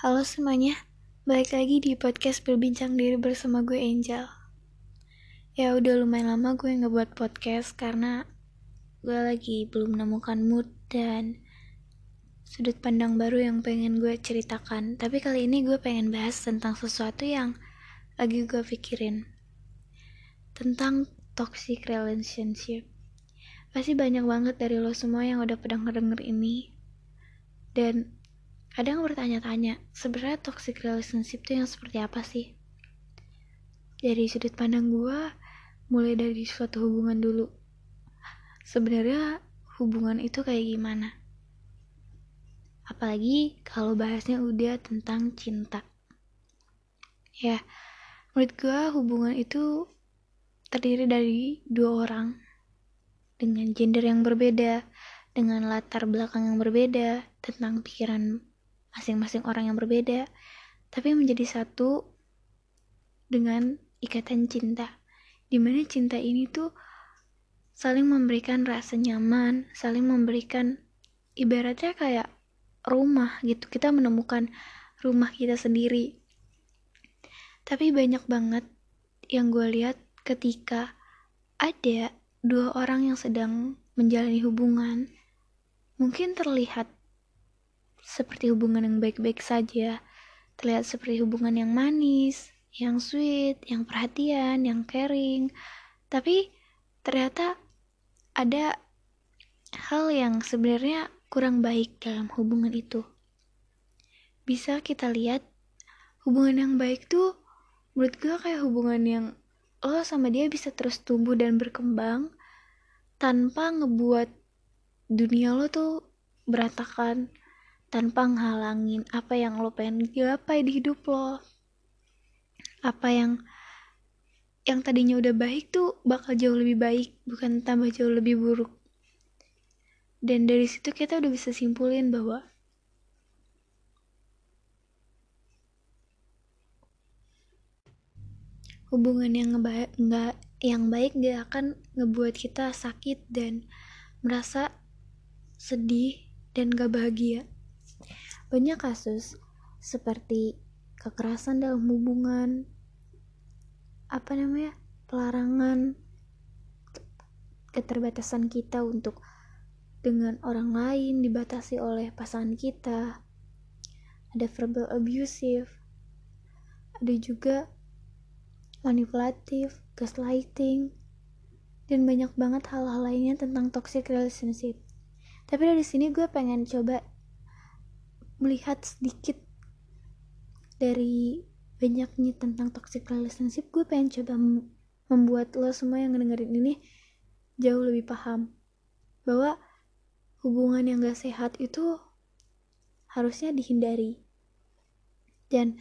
Halo semuanya, balik lagi di podcast berbincang diri bersama gue Angel. Ya udah lumayan lama gue ngebuat podcast karena gue lagi belum menemukan mood dan sudut pandang baru yang pengen gue ceritakan. Tapi kali ini gue pengen bahas tentang sesuatu yang lagi gue pikirin. Tentang toxic relationship. Pasti banyak banget dari lo semua yang udah pernah ngedenger ini. Dan kadang bertanya-tanya, sebenarnya toxic relationship itu yang seperti apa sih? Dari sudut pandang gue, mulai dari suatu hubungan dulu. Sebenarnya hubungan itu kayak gimana? Apalagi kalau bahasnya udah tentang cinta. Ya, menurut gue hubungan itu terdiri dari dua orang dengan gender yang berbeda, dengan latar belakang yang berbeda, tentang pikiran masing-masing orang yang berbeda, tapi menjadi satu dengan ikatan cinta. Di mana cinta ini tuh saling memberikan rasa nyaman, saling memberikan ibaratnya kayak rumah gitu. Kita menemukan rumah kita sendiri. Tapi banyak banget yang gue lihat ketika ada dua orang yang sedang menjalani hubungan mungkin terlihat seperti hubungan yang baik-baik saja, terlihat seperti hubungan yang manis, yang sweet, yang perhatian, yang caring, tapi ternyata ada hal yang sebenarnya kurang baik dalam hubungan itu. Bisa kita lihat hubungan yang baik tuh menurut gue kayak hubungan yang lo sama dia bisa terus tumbuh dan berkembang tanpa ngebuat dunia lo tuh berantakan tanpa ngehalangin apa yang lo pengen gapai di hidup lo apa yang yang tadinya udah baik tuh bakal jauh lebih baik bukan tambah jauh lebih buruk dan dari situ kita udah bisa simpulin bahwa hubungan yang nggak yang baik gak akan ngebuat kita sakit dan merasa sedih dan gak bahagia. Banyak kasus seperti kekerasan dalam hubungan, apa namanya, pelarangan, keterbatasan kita untuk dengan orang lain dibatasi oleh pasangan kita, ada verbal abusive, ada juga manipulatif, gaslighting, dan banyak banget hal-hal lainnya tentang toxic relationship. Tapi dari sini gue pengen coba melihat sedikit dari banyaknya tentang toxic relationship, gue pengen coba membuat lo semua yang ngedengerin ini jauh lebih paham bahwa hubungan yang gak sehat itu harusnya dihindari. Dan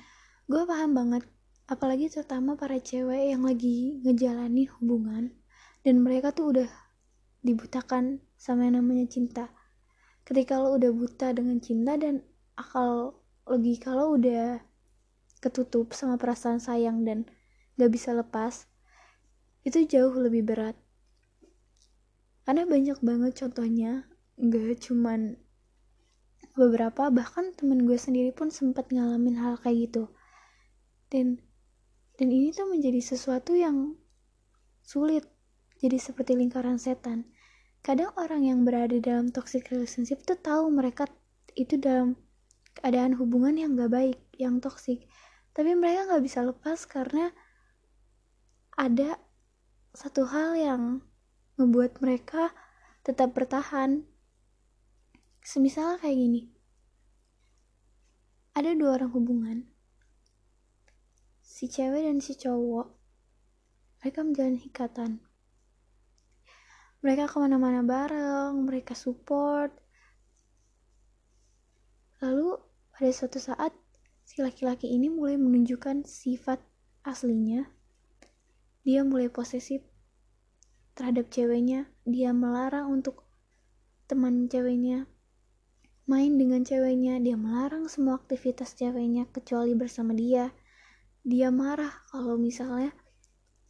gue paham banget apalagi terutama para cewek yang lagi ngejalani hubungan dan mereka tuh udah dibutakan sama yang namanya cinta ketika lo udah buta dengan cinta dan akal logika lo udah ketutup sama perasaan sayang dan gak bisa lepas itu jauh lebih berat karena banyak banget contohnya gak cuman beberapa bahkan temen gue sendiri pun sempat ngalamin hal kayak gitu dan dan ini tuh menjadi sesuatu yang sulit, jadi seperti lingkaran setan. Kadang orang yang berada dalam toxic relationship tuh tahu mereka itu dalam keadaan hubungan yang gak baik, yang toxic. Tapi mereka gak bisa lepas karena ada satu hal yang membuat mereka tetap bertahan. Semisal kayak gini. Ada dua orang hubungan si cewek dan si cowok mereka menjalin ikatan mereka ke mana-mana bareng mereka support lalu pada suatu saat si laki-laki ini mulai menunjukkan sifat aslinya. Dia mulai posesif terhadap ceweknya. Dia melarang untuk teman ceweknya main dengan ceweknya. Dia melarang semua aktivitas ceweknya kecuali bersama dia. Dia marah kalau misalnya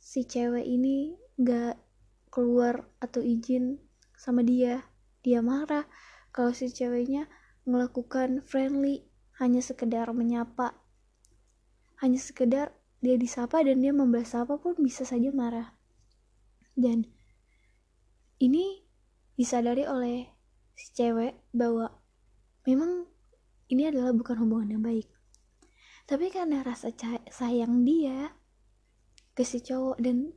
si cewek ini gak keluar atau izin sama dia. Dia marah kalau si ceweknya melakukan friendly hanya sekedar menyapa. Hanya sekedar dia disapa dan dia membalas apa pun bisa saja marah. Dan ini disadari oleh si cewek bahwa memang ini adalah bukan hubungan yang baik. Tapi karena rasa sayang dia ke si cowok dan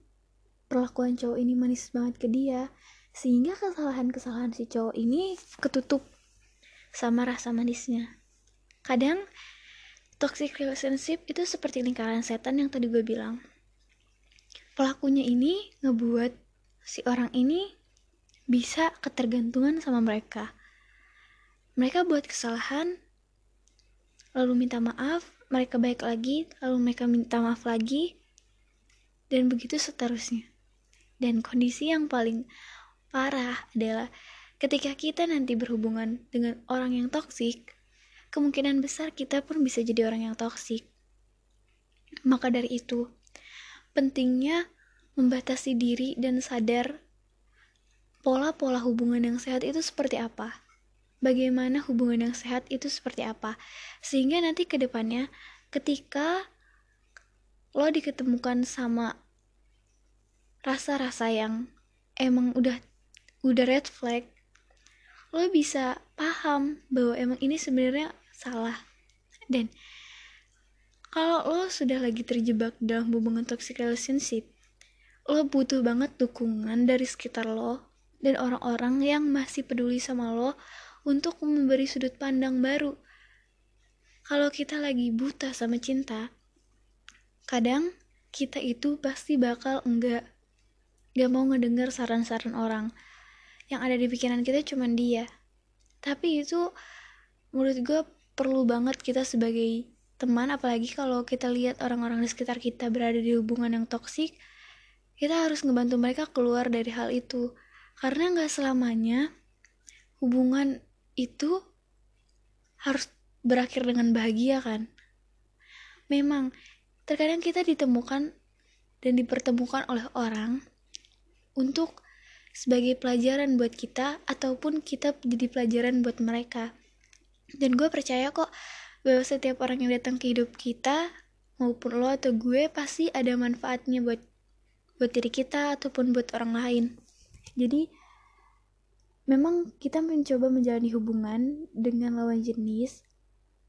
perlakuan cowok ini manis banget ke dia sehingga kesalahan-kesalahan si cowok ini ketutup sama rasa manisnya kadang toxic relationship itu seperti lingkaran setan yang tadi gue bilang. Pelakunya ini ngebuat si orang ini bisa ketergantungan sama mereka. Mereka buat kesalahan lalu minta maaf mereka baik lagi lalu mereka minta maaf lagi dan begitu seterusnya. Dan kondisi yang paling parah adalah ketika kita nanti berhubungan dengan orang yang toksik kemungkinan besar kita pun bisa jadi orang yang toksik. Maka dari itu, pentingnya membatasi diri dan sadar pola-pola hubungan yang sehat itu seperti apa. Bagaimana hubungan yang sehat itu seperti apa. Sehingga nanti ke depannya ketika lo diketemukan sama rasa-rasa yang emang udah udah red flag lo bisa paham bahwa emang ini sebenarnya salah. Dan kalau lo sudah lagi terjebak dalam hubungan toxic relationship lo butuh banget dukungan dari sekitar lo dan orang-orang yang masih peduli sama lo untuk memberi sudut pandang baru. Kalau kita lagi buta sama cinta kadang kita itu pasti bakal enggak gak mau ngedenger saran-saran orang. Yang ada di pikiran kita cuman dia. Tapi itu menurut gue perlu banget kita sebagai teman apalagi kalau kita lihat orang-orang di sekitar kita berada di hubungan yang toksik kita harus ngebantu mereka keluar dari hal itu. Karena nggak selamanya hubungan itu harus berakhir dengan bahagia kan? Memang terkadang kita ditemukan dan dipertemukan oleh orang untuk sebagai pelajaran buat kita ataupun kita jadi pelajaran buat mereka dan gue percaya kok bahwa setiap orang yang datang ke hidup kita maupun lo atau gue pasti ada manfaatnya buat buat diri kita ataupun buat orang lain. Jadi memang kita mencoba menjalani hubungan dengan lawan jenis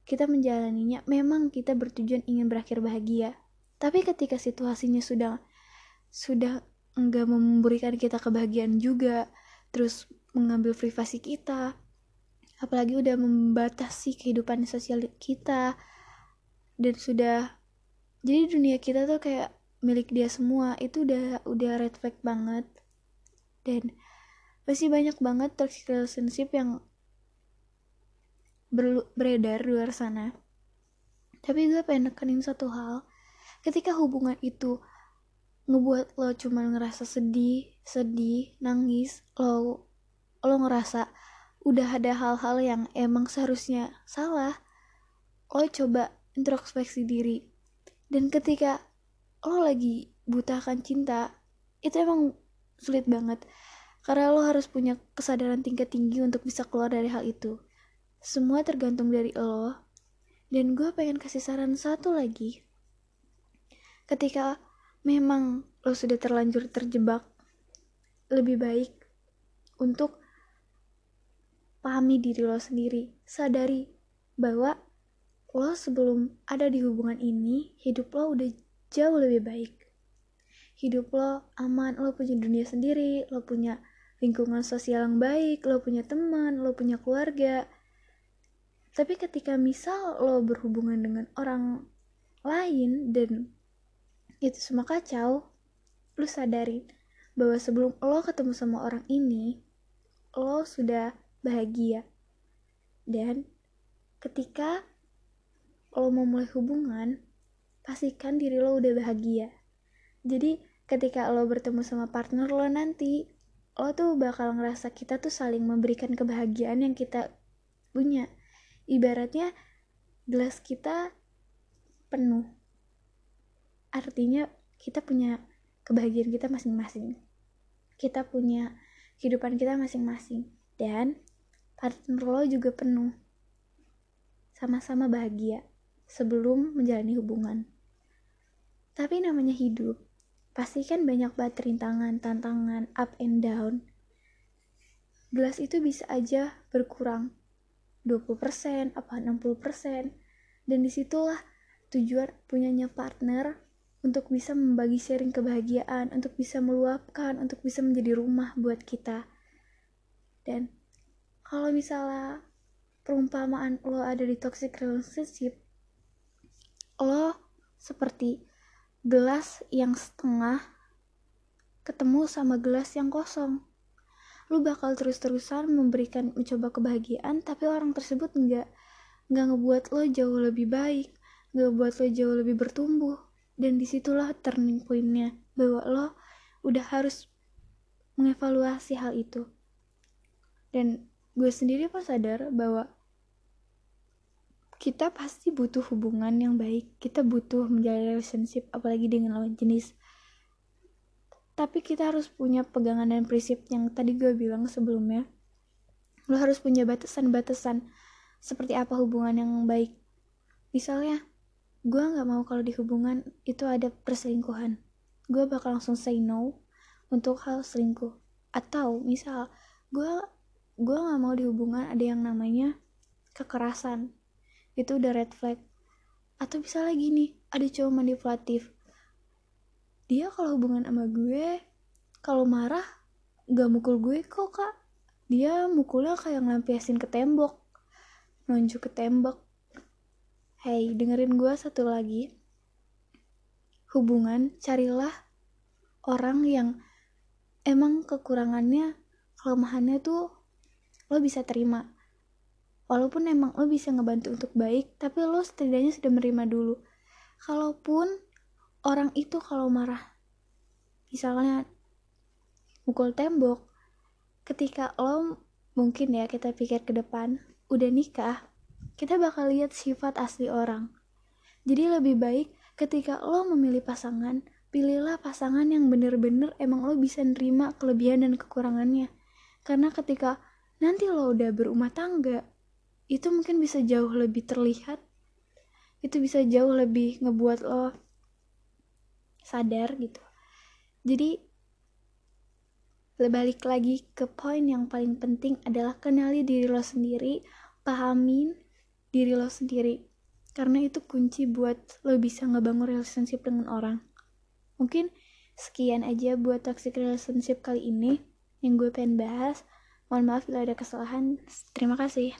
kita menjalaninya memang kita bertujuan ingin berakhir bahagia. Tapi ketika situasinya sudah sudah enggak memberikan kita kebahagiaan juga terus mengambil privasi kita apalagi udah membatasi kehidupan sosial kita. Dan sudah jadi dunia kita tuh kayak milik dia semua. Itu udah udah red flag banget. Dan pasti banyak banget toxic relationship yang ber beredar di luar sana. Tapi gue pengen nekenin satu hal. Ketika hubungan itu ngebuat lo cuma ngerasa sedih sedih nangis lo lo ngerasa udah ada hal-hal yang emang seharusnya salah lo coba introspeksi diri. Dan ketika lo lagi butakan cinta itu emang sulit banget. Karena lo harus punya kesadaran tingkat tinggi untuk bisa keluar dari hal itu. Semua tergantung dari lo. Dan gue pengen kasih saran satu lagi. Ketika memang lo sudah terlanjur terjebak lebih baik untuk pahami diri lo sendiri, sadari bahwa lo sebelum ada di hubungan ini, hidup lo udah jauh lebih baik. Hidup lo aman, lo punya dunia sendiri, lo punya lingkungan sosial yang baik, lo punya teman, lo punya keluarga. Tapi ketika misal lo berhubungan dengan orang lain dan itu semua kacau, lo sadarin bahwa sebelum lo ketemu sama orang ini, lo sudah bahagia. Dan ketika lo mau mulai hubungan, pastikan diri lo udah bahagia. Jadi ketika lo bertemu sama partner lo nanti, lo tuh bakal ngerasa kita tuh saling memberikan kebahagiaan yang kita punya. Ibaratnya gelas kita penuh. Artinya kita punya kebahagiaan kita masing-masing. Kita punya kehidupan kita masing-masing. Dan partner lo juga penuh sama-sama bahagia sebelum menjalani hubungan. Tapi namanya hidup, pasti kan banyak banget rintangan, tantangan, up and down. Gelas itu bisa aja berkurang 20%, apa 60%. Dan di situlah tujuan punyanya partner untuk bisa membagi sharing kebahagiaan, untuk bisa meluapkan, untuk bisa menjadi rumah buat kita. Dan kalau misalnya perumpamaan lo ada di toxic relationship, lo seperti gelas yang setengah ketemu sama gelas yang kosong. Lu bakal terus-terusan memberikan mencoba kebahagiaan, tapi orang tersebut nggak nggak ngebuat lo jauh lebih baik, nggak buat lo jauh lebih bertumbuh. Dan di situlah turning pointnya bahwa lo udah harus mengevaluasi hal itu. Dan gue sendiri pun sadar bahwa kita pasti butuh hubungan yang baik. Kita butuh menjalin relationship apalagi dengan lawan jenis. Tapi kita harus punya pegangan dan prinsip yang tadi gue bilang sebelumnya. Lo harus punya batasan-batasan seperti apa hubungan yang baik. Misalnya gue nggak mau kalau di hubungan itu ada perselingkuhan. Gue bakal langsung say no untuk hal selingkuh. Atau misal gue gue nggak mau di hubungan ada yang namanya kekerasan. Itu udah red flag. Atau bisa lagi nih ada cowok manipulatif. Dia kalau hubungan sama gue kalau marah gak mukul gue kok kak. Dia mukulnya kayak ngelampiasin ke tembok nunjuk ke tembok. Hey dengerin gue satu lagi. Hubungan carilah orang yang emang kekurangannya kelemahannya tuh lo bisa terima. Walaupun emang lo bisa ngebantu untuk baik tapi lo setidaknya sudah menerima dulu. Kalaupun orang itu kalau marah misalnya mukul tembok ketika lo mungkin ya kita pikir ke depan udah nikah kita bakal lihat sifat asli orang. Jadi lebih baik ketika lo memilih pasangan pilihlah pasangan yang bener-bener emang lo bisa nerima kelebihan dan kekurangannya. Karena ketika nanti lo udah berumah tangga itu mungkin bisa jauh lebih terlihat. Itu bisa jauh lebih ngebuat lo sadar gitu. Jadi balik lagi ke poin yang paling penting adalah kenali diri lo sendiri pahamin diri lo sendiri. Karena itu kunci buat lo bisa ngebangun relationship dengan orang. Mungkin sekian aja buat toxic relationship kali ini yang gue pengen bahas mohon maaf bila ada kesalahan. Terima kasih